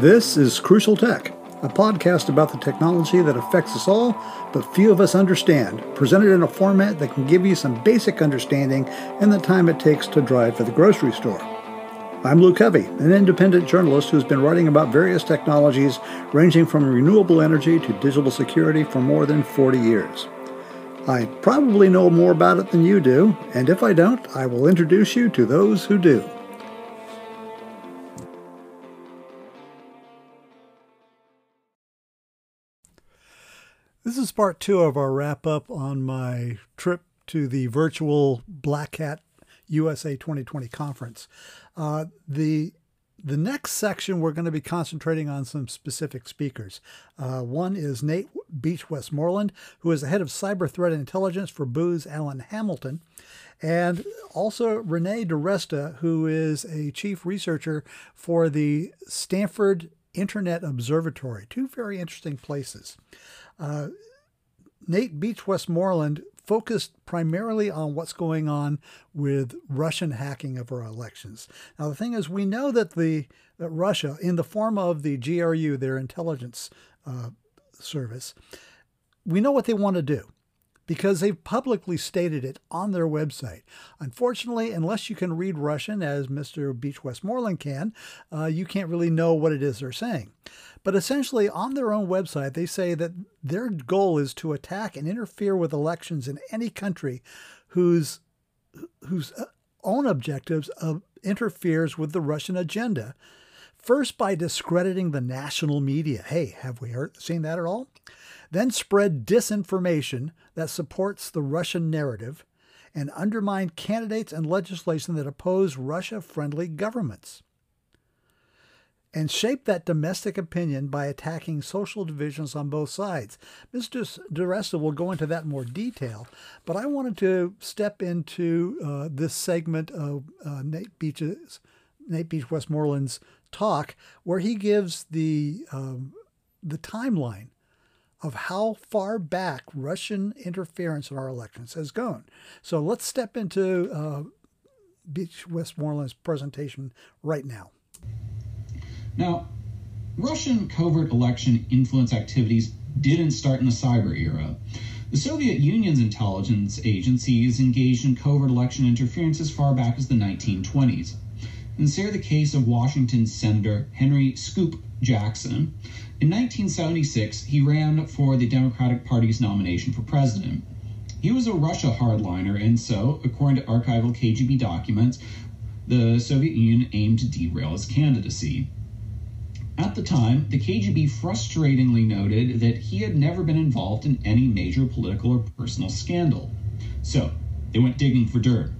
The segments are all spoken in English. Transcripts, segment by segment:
This is Crucial Tech, a podcast about the technology that affects us all, but few of us understand, presented in a format that can give you some basic understanding in the time it takes to drive to the grocery store. I'm Lou Covey, an independent journalist who's been writing about various technologies ranging from renewable energy to digital security for more than 40 years. I probably know more about it than you do, and if I don't, I will introduce you to those who do. This is part two of our wrap up on my trip to the virtual Black Hat USA 2020 conference. Uh, the the next section, we're going to be concentrating on some specific speakers. Uh, one is Nate Beach Westmoreland, who is the head of cyber threat intelligence for Booz Allen Hamilton, and also Renee DiResta, who is a chief researcher for the Stanford Internet Observatory. Two very interesting places. Uh, Nate Beach Westmoreland focused primarily on what's going on with Russian hacking of our elections. Now, the thing is, we know that the that Russia, in the form of the GRU, their intelligence uh, service, we know what they want to do because they've publicly stated it on their website. Unfortunately, unless you can read Russian, as Mr. Beach Westmoreland can, uh, you can't really know what it is they're saying. But essentially, on their own website, they say that their goal is to attack and interfere with elections in any country whose whose uh, own objectives of interferes with the Russian agenda. First, by discrediting the national media. Hey, have we heard, seen that at all? then spread disinformation that supports the Russian narrative, and undermine candidates and legislation that oppose Russia friendly governments. And shape that domestic opinion by attacking social divisions on both sides. Mr. DiResta will go into that in more detail, but I wanted to step into uh, this segment of uh, Nate Beach's, Nate Beach Westmoreland's talk, where he gives the um, the timeline of how far back Russian interference in our elections has gone. So let's step into uh, Beach Westmoreland's presentation right now. Now, Russian covert election influence activities didn't start in the cyber era. The Soviet Union's intelligence agencies engaged in covert election interference as far back as the 1920s. Consider the case of Washington Senator Henry Scoop Jackson, in 1976, he ran for the Democratic Party's nomination for president. He was a Russia hardliner, and so, according to archival KGB documents, the Soviet Union aimed to derail his candidacy. At the time, the KGB frustratingly noted that he had never been involved in any major political or personal scandal. So, they went digging for dirt.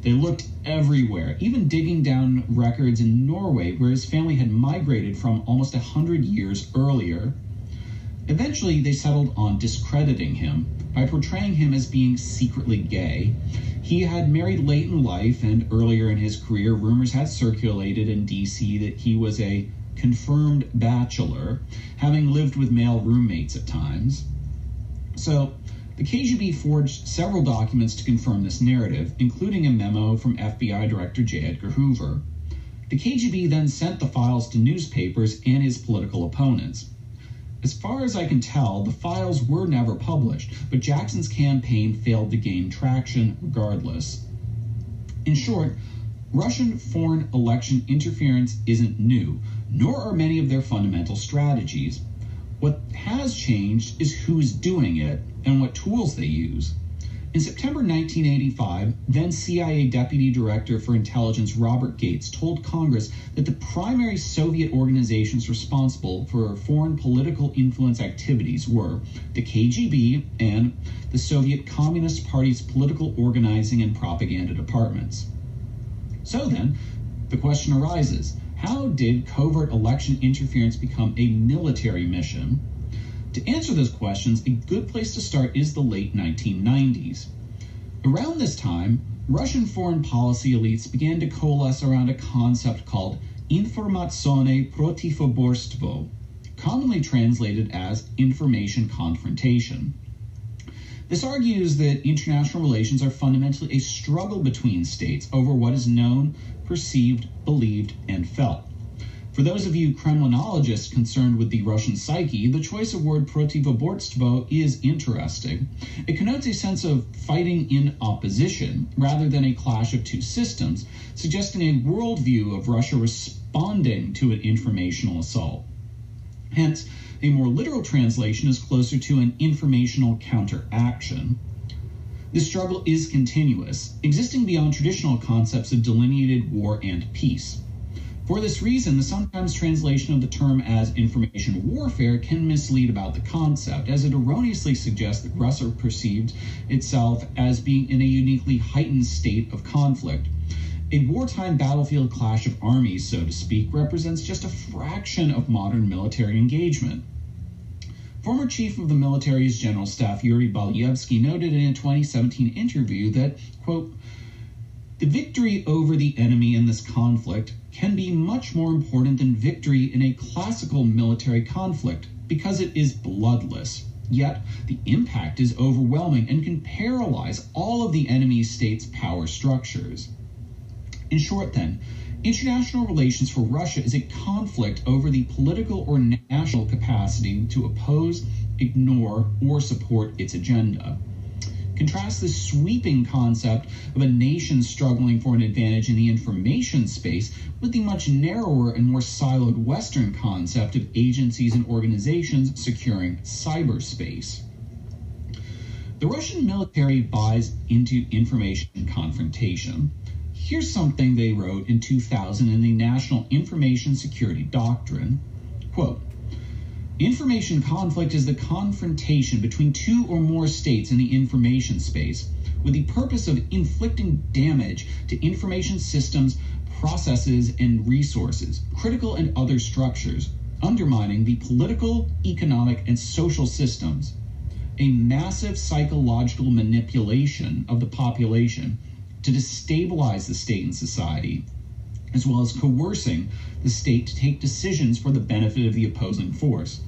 They looked everywhere, even digging down records in Norway, where his family had migrated from almost a hundred years earlier. Eventually, they settled on discrediting him by portraying him as being secretly gay. He had married late in life, and earlier in his career, rumors had circulated in DC that he was a confirmed bachelor, having lived with male roommates at times. So, the KGB forged several documents to confirm this narrative, including a memo from FBI Director J. Edgar Hoover. The KGB then sent the files to newspapers and his political opponents. As far as I can tell, the files were never published, but Jackson's campaign failed to gain traction regardless. In short, Russian foreign election interference isn't new, nor are many of their fundamental strategies. What has changed is who's doing it and what tools they use. In September 1985, then CIA Deputy Director for Intelligence Robert Gates told Congress that the primary Soviet organizations responsible for foreign political influence activities were the KGB and the Soviet Communist Party's political organizing and propaganda departments. So then, the question arises how did covert election interference become a military mission? To answer those questions, a good place to start is the late 1990s. Around this time, Russian foreign policy elites began to coalesce around a concept called informatsionnoye protivoborstvo, commonly translated as information confrontation. This argues that international relations are fundamentally a struggle between states over what is known, perceived, believed, and felt. For those of you Kremlinologists concerned with the Russian psyche, the choice of word protivoborstvo is interesting. It connotes a sense of fighting in opposition rather than a clash of two systems, suggesting a worldview of Russia responding to an informational assault. Hence, a more literal translation is closer to an informational counteraction. This struggle is continuous, existing beyond traditional concepts of delineated war and peace. For this reason, the sometimes translation of the term as information warfare can mislead about the concept, as it erroneously suggests that Russia perceived itself as being in a uniquely heightened state of conflict. A wartime battlefield clash of armies, so to speak, represents just a fraction of modern military engagement. Former Chief of the Military's General Staff Yuri Baluyevsky noted in a 2017 interview that, quote, the victory over the enemy in this conflict can be much more important than victory in a classical military conflict because it is bloodless. Yet, the impact is overwhelming and can paralyze all of the enemy state's power structures. In short, then, international relations for Russia is a conflict over the political or national capacity to oppose, ignore, or support its agenda. Contrast this sweeping concept of a nation struggling for an advantage in the information space with the much narrower and more siloed Western concept of agencies and organizations securing cyberspace. The Russian military buys into information confrontation. Here's something they wrote in 2000 in the National Information Security Doctrine. Quote, Information conflict is the confrontation between two or more states in the information space with the purpose of inflicting damage to information systems, processes, and resources, critical and other structures, undermining the political, economic, and social systems. A massive psychological manipulation of the population to destabilize the state and society, as well as coercing the state to take decisions for the benefit of the opposing force.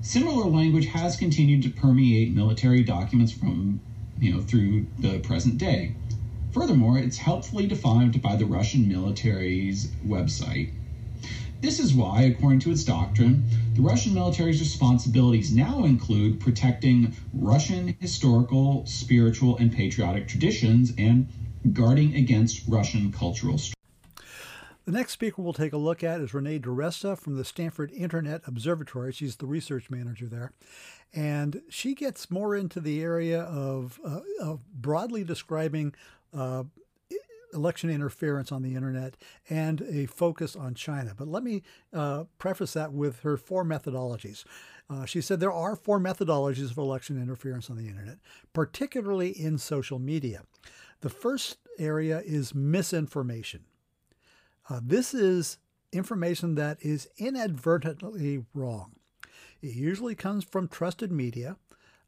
Similar language has continued to permeate military documents from, you know, through the present day. Furthermore, it's helpfully defined by the Russian military's website. This is why, according to its doctrine, the Russian military's responsibilities now include protecting Russian historical, spiritual, and patriotic traditions and guarding against Russian cultural the next speaker we'll take a look at is Renee DiResta from the Stanford Internet Observatory. She's the research manager there. And she gets more into the area of, uh, of broadly describing uh, election interference on the internet and a focus on China. But let me uh, preface that with her four methodologies. Uh, she said there are four methodologies of election interference on the internet, particularly in social media. The first area is misinformation. Uh, this is information that is inadvertently wrong. It usually comes from trusted media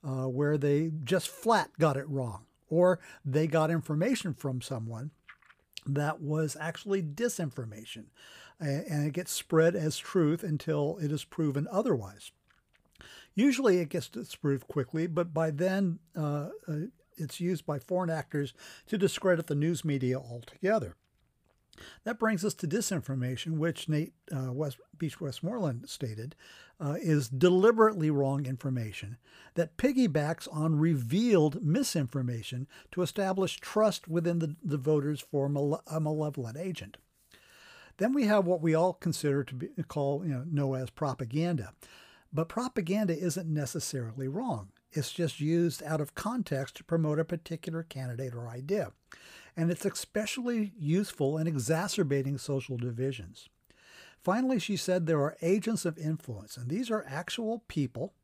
uh, where they just flat got it wrong, or they got information from someone that was actually disinformation, and it gets spread as truth until it is proven otherwise. Usually it gets disproved quickly, but by then uh, uh it's used by foreign actors to discredit the news media altogether. That brings us to disinformation, which Nate uh, West, Beach Westmoreland stated uh, is deliberately wrong information that piggybacks on revealed misinformation to establish trust within the, the voters for a malevolent agent. Then we have what we all consider to be call you know know as propaganda, but propaganda isn't necessarily wrong. It's just used out of context to promote a particular candidate or idea and it's especially useful in exacerbating social divisions. Finally, she said there are agents of influence, and these are actual people,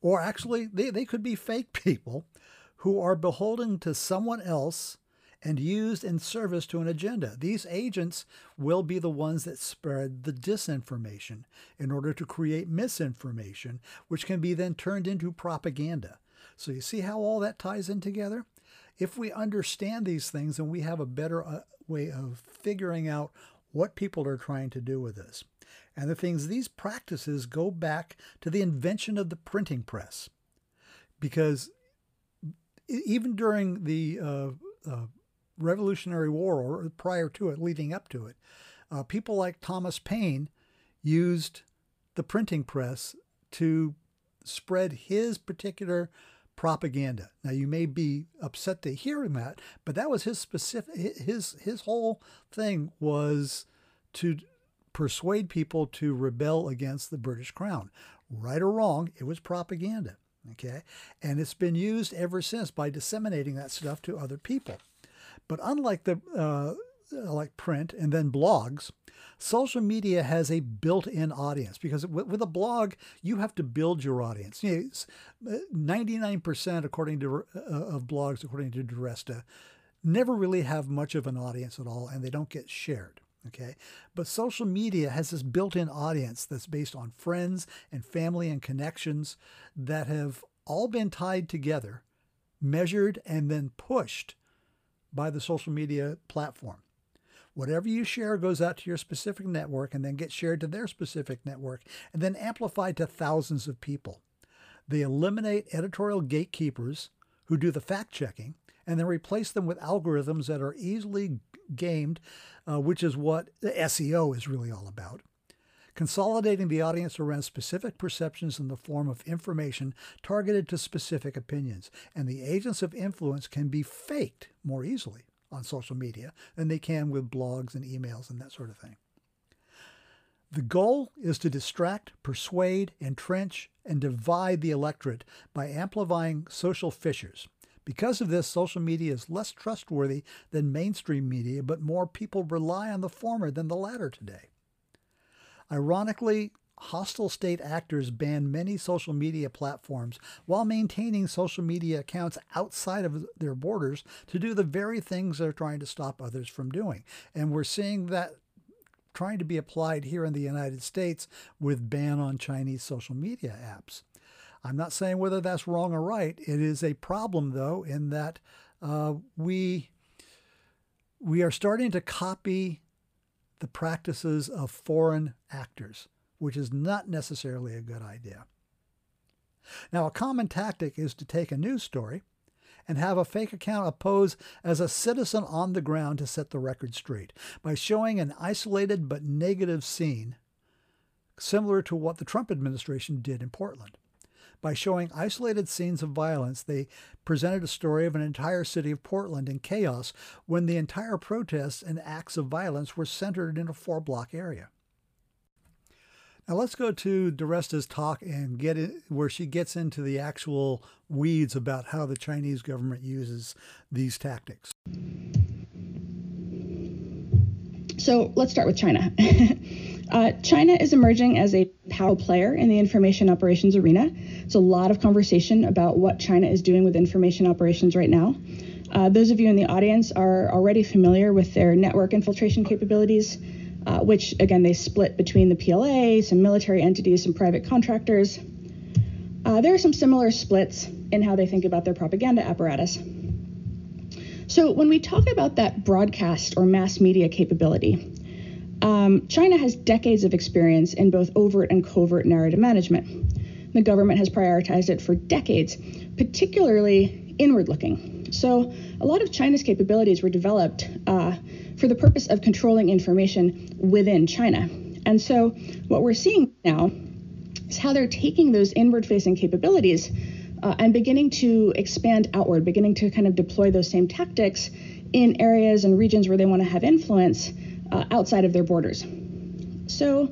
or actually, they, they could be fake people, who are beholden to someone else and used in service to an agenda. These agents will be the ones that spread the disinformation in order to create misinformation, which can be then turned into propaganda. So you see how all that ties in together? if we understand these things and we have a better uh, way of figuring out what people are trying to do with this. And the things, these practices go back to the invention of the printing press. Because even during the uh, uh, Revolutionary War or prior to it, leading up to it, Uh, people like Thomas Paine used the printing press to spread his particular propaganda. Now you may be upset to hear that, but that was his specific his his whole thing was to persuade people to rebel against the British crown. Right or wrong, it was propaganda. Okay. And it's been used ever since by disseminating that stuff to other people. But unlike the uh, like print and then blogs, social media has a built-in audience because with, a blog you have to build your audience. You know, 99% according to uh, of blogs according to DiResta never really have much of an audience at all and they don't get shared. Okay. But social media has this built in audience that's based on friends and family and connections that have all been tied together, measured, and then pushed by the social media platform. Whatever you share goes out to your specific network and then gets shared to their specific network and then amplified to thousands of people. They eliminate editorial gatekeepers who do the fact checking and then replace them with algorithms that are easily gamed, uh, which is what SEO is really all about. Consolidating the audience around specific perceptions in the form of information targeted to specific opinions. And the agents of influence can be faked more easily on social media than they can with blogs and emails and that sort of thing. The goal is to distract, persuade, entrench, and divide the electorate by amplifying social fissures. Because of this, social media is less trustworthy than mainstream media, but more people rely on the former than the latter today. Ironically, hostile state actors ban many social media platforms while maintaining social media accounts outside of their borders to do the very things they're trying to stop others from doing. And we're seeing that trying to be applied here in the United States with ban on Chinese social media apps. I'm not saying whether that's wrong or right. It is a problem, though, in that uh, we we are starting to copy the practices of foreign actors, which is not necessarily a good idea. Now, a common tactic is to take a news story and have a fake account pose as a citizen on the ground to set the record straight by showing an isolated but negative scene similar to what the Trump administration did in Portland. By showing isolated scenes of violence, they presented a story of an entire city of Portland in chaos when the entire protests and acts of violence were centered in a four block area. Now let's go to DiResta's talk and get it where she gets into the actual weeds about how the Chinese government uses these tactics. So let's start with China. uh, China is emerging as a power player in the information operations arena. It's a lot of conversation about what China is doing with information operations right now. Uh, those of you in the audience are already familiar with their network infiltration capabilities, uh, which again they split between the PLA, some military entities, some private contractors. Uh, there are some similar splits in how they think about their propaganda apparatus. So when we talk about that broadcast or mass media capability, um, China has decades of experience in both overt and covert narrative management. The government has prioritized it for decades, particularly inward looking. So, a lot of China's capabilities were developed uh, for the purpose of controlling information within China. And so, what we're seeing now is how they're taking those inward facing capabilities uh, and beginning to expand outward, beginning to kind of deploy those same tactics in areas and regions where they want to have influence uh, outside of their borders. So,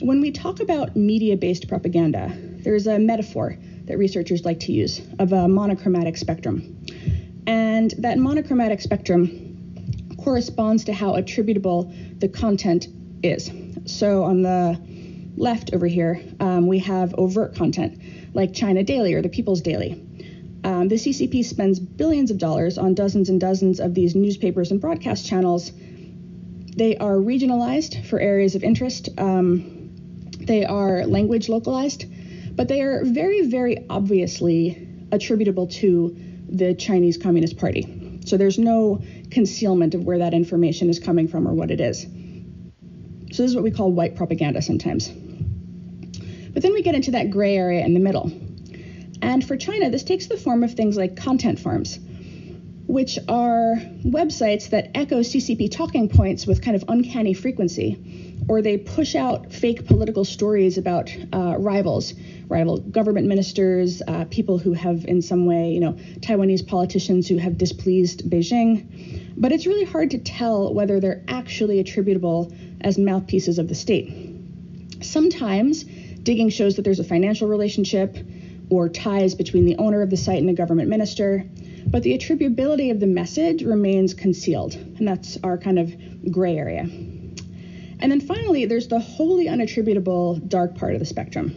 when we talk about media based propaganda, there's a metaphor that researchers like to use of a monochromatic spectrum. And that monochromatic spectrum corresponds to how attributable the content is. So on the left over here, um, we have overt content like China Daily or the People's Daily. Um, the CCP spends billions of dollars on dozens and dozens of these newspapers and broadcast channels. They are regionalized for areas of interest. Um, they are language localized but they are very, very obviously attributable to the Chinese Communist Party. So there's no concealment of where that information is coming from or what it is. So this is what we call white propaganda sometimes. But then we get into that gray area in the middle. And for China, this takes the form of things like content farms. which are websites that echo CCP talking points with kind of uncanny frequency, or they push out fake political stories about uh, rivals, rival government ministers, uh, people who have in some way, you know, Taiwanese politicians who have displeased Beijing. But it's really hard to tell whether they're actually attributable as mouthpieces of the state. Sometimes digging shows that there's a financial relationship or ties between the owner of the site and a government minister but the attributability of the message remains concealed, and that's our kind of gray area. And then finally, there's the wholly unattributable dark part of the spectrum,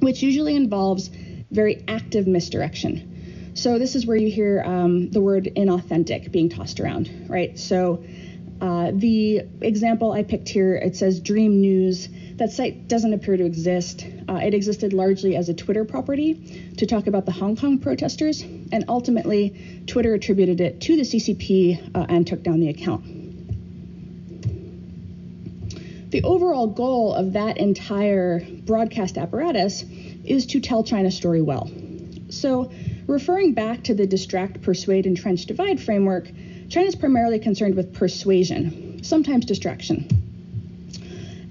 which usually involves very active misdirection. So this is where you hear um, the word inauthentic being tossed around, right? So uh, the example I picked here, it says Dream News. That site doesn't appear to exist. Uh, it existed largely as a Twitter property to talk about the Hong Kong protesters, and ultimately, Twitter attributed it to the CCP uh, and took down the account. The overall goal of that entire broadcast apparatus is to tell China's story well. So, referring back to the distract, persuade, entrench, divide framework, China is primarily concerned with persuasion, sometimes distraction.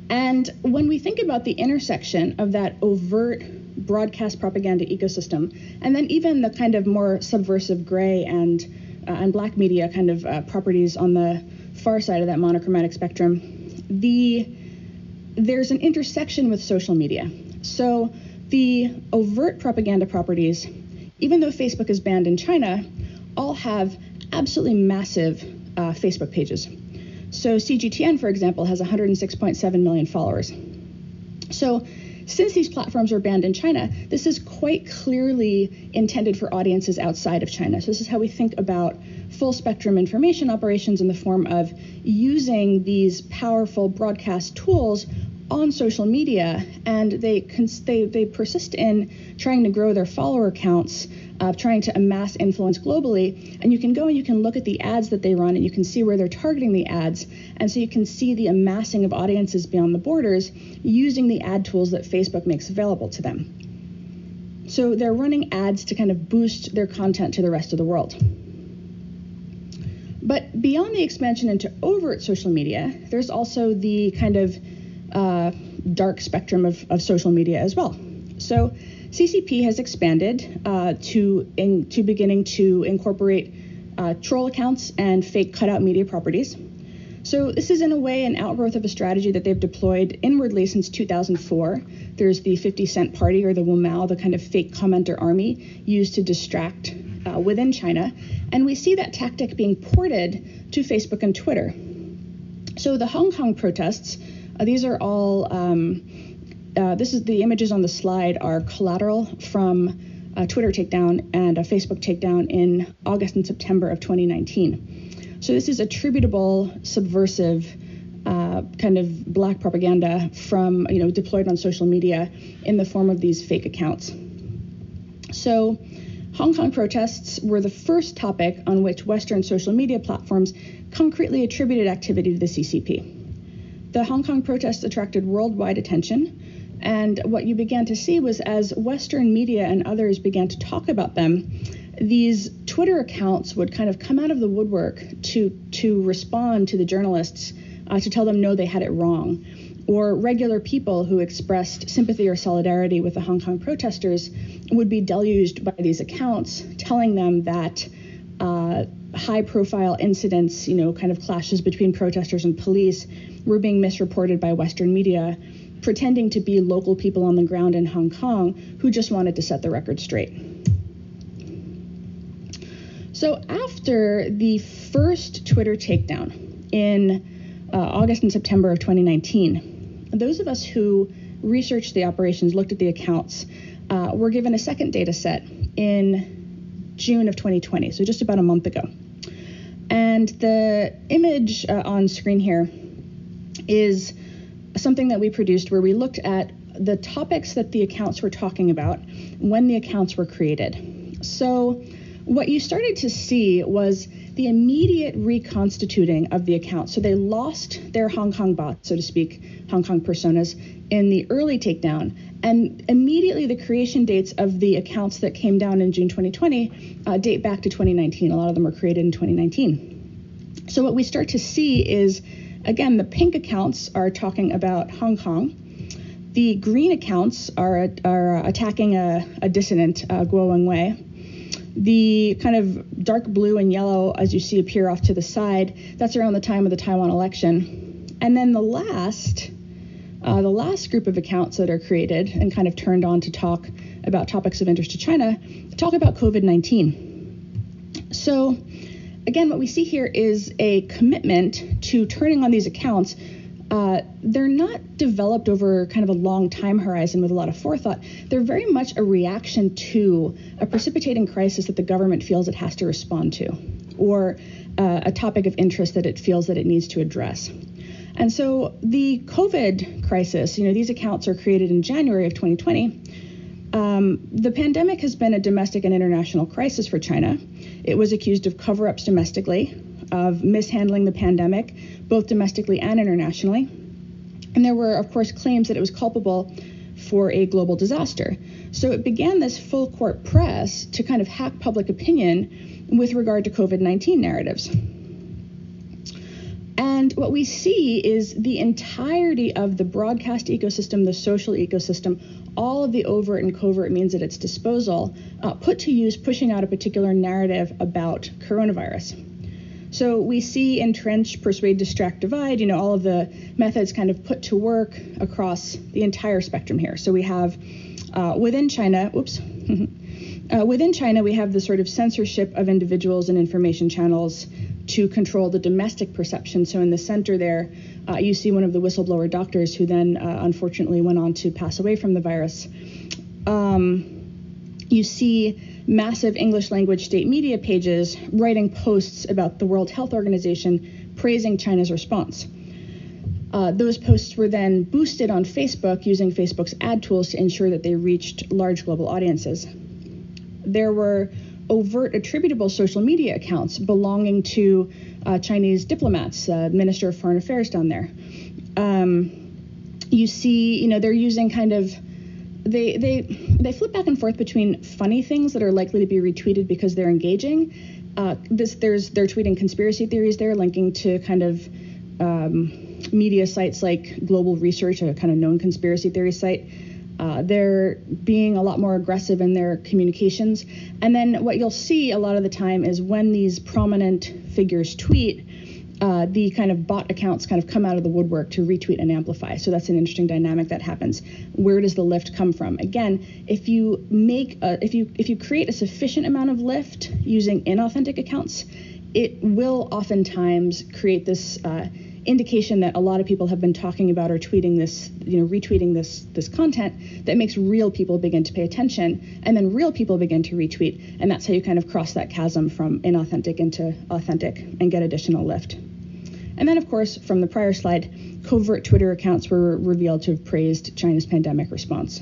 And when we think about the intersection of that overt broadcast propaganda ecosystem, and then even the kind of more subversive gray and uh, and black media kind of uh, properties on the far side of that monochromatic spectrum, the there's an intersection with social media. So the overt propaganda properties, even though Facebook is banned in China, all have absolutely massive uh, Facebook pages. So CGTN, for example, has 106.7 million followers. So since these platforms are banned in China, this is quite clearly intended for audiences outside of China. So this is how we think about full spectrum information operations in the form of using these powerful broadcast tools on social media, and they they they persist in trying to grow their follower counts uh, trying to amass influence globally. And you can go and you can look at the ads that they run and you can see where they're targeting the ads. And so you can see the amassing of audiences beyond the borders using the ad tools that Facebook makes available to them. So they're running ads to kind of boost their content to the rest of the world. But beyond the expansion into overt social media, there's also the kind of uh, dark spectrum of, of social media as well. So CCP has expanded uh, to in, to beginning to incorporate uh, troll accounts and fake cutout media properties. So this is in a way an outgrowth of a strategy that they've deployed inwardly since 2004. There's the 50 Cent Party or the Wumao, the kind of fake commenter army used to distract uh, within China, and we see that tactic being ported to Facebook and Twitter. So the Hong Kong protests, uh, these are all. Um, uh, this is the images on the slide are collateral from a Twitter takedown and a Facebook takedown in August and September of 2019. So this is attributable subversive uh, kind of black propaganda from you know deployed on social media in the form of these fake accounts. So Hong Kong protests were the first topic on which Western social media platforms concretely attributed activity to the CCP. The Hong Kong protests attracted worldwide attention and what you began to see was as Western media and others began to talk about them, these Twitter accounts would kind of come out of the woodwork to to respond to the journalists uh, to tell them no, they had it wrong. Or regular people who expressed sympathy or solidarity with the Hong Kong protesters would be deluged by these accounts, telling them that uh, high profile incidents, you know, kind of clashes between protesters and police, were being misreported by Western media pretending to be local people on the ground in Hong Kong who just wanted to set the record straight. So after the first Twitter takedown in uh, August and September of 2019, those of us who researched the operations, looked at the accounts, uh, were given a second data set in June of 2020, so just about a month ago. And the image uh, on screen here is something that we produced where we looked at the topics that the accounts were talking about when the accounts were created. So what you started to see was the immediate reconstituting of the account. So they lost their Hong Kong bots, so to speak, Hong Kong personas, in the early takedown. And immediately the creation dates of the accounts that came down in June 2020 uh, date back to 2019. A lot of them were created in 2019. So what we start to see is, again, the pink accounts are talking about Hong Kong. The green accounts are, are attacking a, a dissident, uh, Guo Wengui the kind of dark blue and yellow, as you see appear off to the side, that's around the time of the Taiwan election. And then the last, uh, the last group of accounts that are created and kind of turned on to talk about topics of interest to China talk about COVID 19. So, again, what we see here is a commitment to turning on these accounts uh, they're not developed over kind of a long time horizon with a lot of forethought. They're very much a reaction to a precipitating crisis that the government feels it has to respond to, or uh, a topic of interest that it feels that it needs to address. And so the COVID crisis, you know, these accounts are created in January of 2020. Um, the pandemic has been a domestic and international crisis for China. It was accused of cover ups domestically, of mishandling the pandemic, both domestically and internationally. And there were, of course, claims that it was culpable for a global disaster. So it began this full court press to kind of hack public opinion with regard to COVID 19 narratives. And what we see is the entirety of the broadcast ecosystem, the social ecosystem, all of the overt and covert means at its disposal, uh, put to use pushing out a particular narrative about coronavirus. So we see entrench, persuade, distract, divide, you know, all of the methods kind of put to work across the entire spectrum here. So we have uh, within China, oops, uh, within China, we have the sort of censorship of individuals and information channels to control the domestic perception. So in the center there, uh, you see one of the whistleblower doctors who then uh, unfortunately went on to pass away from the virus. Um, you see massive English language state media pages writing posts about the World Health Organization praising China's response. Uh, those posts were then boosted on Facebook using Facebook's ad tools to ensure that they reached large global audiences. There were overt attributable social media accounts belonging to uh, Chinese diplomats, uh, Minister of Foreign Affairs down there. Um, you see, you know, they're using kind of they they they flip back and forth between funny things that are likely to be retweeted because they're engaging. Uh, this there's they're tweeting conspiracy theories there, linking to kind of um, media sites like Global Research, a kind of known conspiracy theory site. Uh, they're being a lot more aggressive in their communications. And then what you'll see a lot of the time is when these prominent figures tweet, uh, the kind of bot accounts kind of come out of the woodwork to retweet and amplify. So that's an interesting dynamic that happens. Where does the lift come from? Again, if you make a, if you if you create a sufficient amount of lift using inauthentic accounts, it will oftentimes create this uh, indication that a lot of people have been talking about or tweeting this, you know, retweeting this this content that makes real people begin to pay attention, and then real people begin to retweet, and that's how you kind of cross that chasm from inauthentic into authentic and get additional lift. And then, of course, from the prior slide, covert Twitter accounts were revealed to have praised China's pandemic response.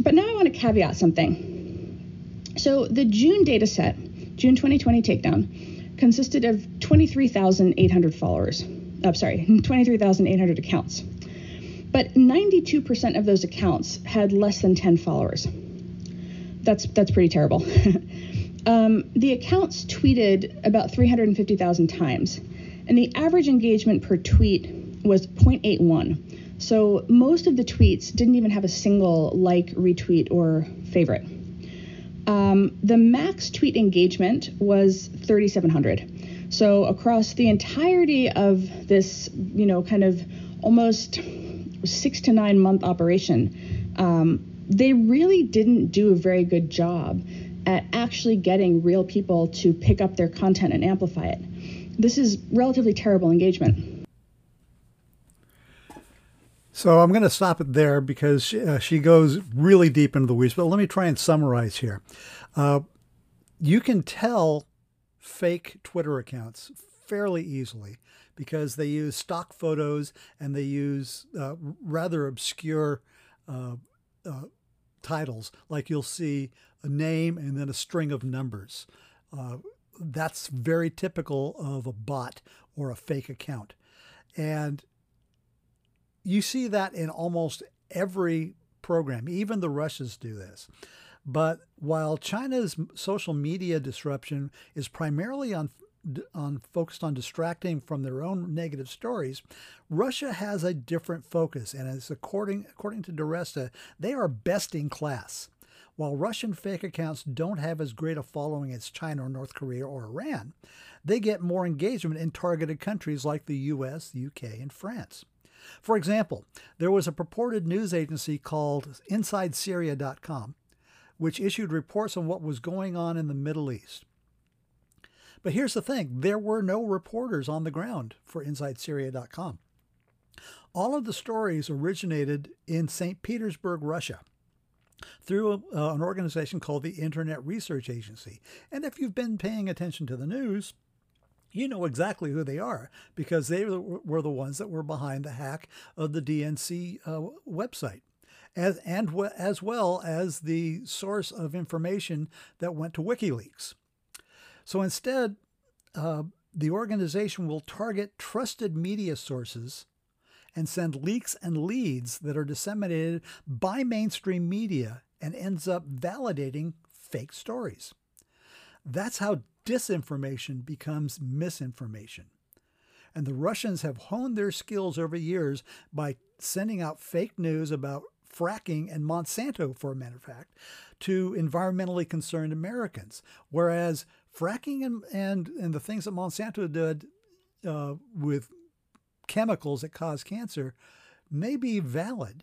But now I want to caveat something. So the June data set, June 2020 takedown, consisted of 23,800 followers. I'm sorry, 23,800 accounts. But 92% of those accounts had less than 10 followers. That's that's pretty terrible. Um, the accounts tweeted about 350,000 times, and the average engagement per tweet was 0.81. So most of the tweets didn't even have a single like, retweet, or favorite. Um, the max tweet engagement was 3,700. So across the entirety of this, you know, kind of almost six to nine month operation, um, they really didn't do a very good job at actually getting real people to pick up their content and amplify it. This is relatively terrible engagement. So I'm going to stop it there because she, uh, she, goes really deep into the weeds. But let me try and summarize here. Uh, you can tell fake Twitter accounts fairly easily because they use stock photos and they use uh, rather obscure uh, uh, titles. Like you'll see a name and then a string of numbers. Uh, that's very typical of a bot or a fake account. And you see that in almost every program. Even the Russians do this. But while China's social media disruption is primarily on on focused on distracting from their own negative stories, Russia has a different focus, and as according according to DiResta, they are best in class. While Russian fake accounts don't have as great a following as China or North Korea or Iran, they get more engagement in targeted countries like the US, UK, and France. For example, there was a purported news agency called InsideSyria.com, which issued reports on what was going on in the Middle East. But here's the thing there were no reporters on the ground for InsideSyria.com. All of the stories originated in St. Petersburg, Russia, through uh, an organization called the Internet Research Agency. And if you've been paying attention to the news, you know exactly who they are because they were the ones that were behind the hack of the DNC uh, website. As, and w- as well as the source of information that went to WikiLeaks. So instead, uh, the organization will target trusted media sources and send leaks and leads that are disseminated by mainstream media and ends up validating fake stories. That's how disinformation becomes misinformation. And the Russians have honed their skills over years by sending out fake news about fracking and Monsanto, for a matter of fact, to environmentally concerned Americans. Whereas fracking and, and, and the things that Monsanto did uh, with chemicals that cause cancer may be valid.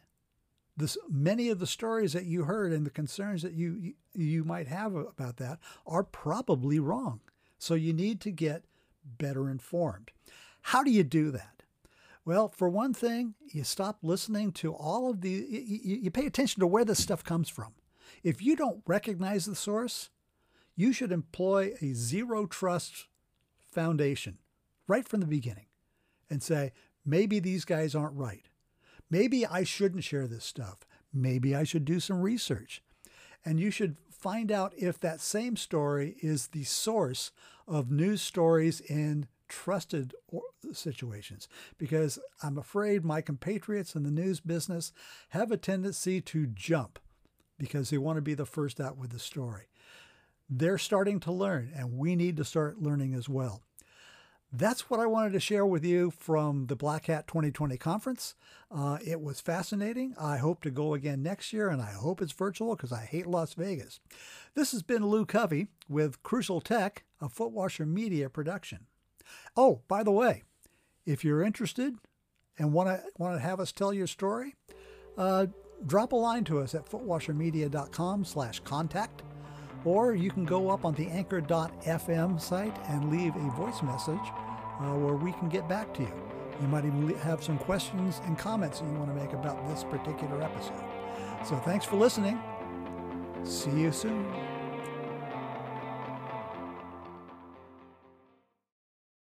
This, many of the stories that you heard and the concerns that you, you might have about that are probably wrong. So you need to get better informed. How do you do that? Well, for one thing, you stop listening to all of the, you, pay attention to where this stuff comes from. If you don't recognize the source, you should employ a zero trust foundation right from the beginning and say, maybe these guys aren't right. Maybe I shouldn't share this stuff. Maybe I should do some research. And you should find out if that same story is the source of news stories in trusted situations because I'm afraid my compatriots in the news business have a tendency to jump because they want to be the first out with the story. They're starting to learn, and we need to start learning as well. That's what I wanted to share with you from the Black Hat 2020 conference. Uh, it was fascinating. I hope to go again next year, and I hope it's virtual because I hate Las Vegas. This has been Lou Covey with Crucial Tech, a Footwasher Media production. Oh, by the way, if you're interested and want to want to have us tell your story, uh, drop a line to us at footwashermedia.com/contact or you can go up on the anchor.fm site and leave a voice message uh, where we can get back to you. You might even have some questions and comments that you want to make about this particular episode. So thanks for listening. See you soon.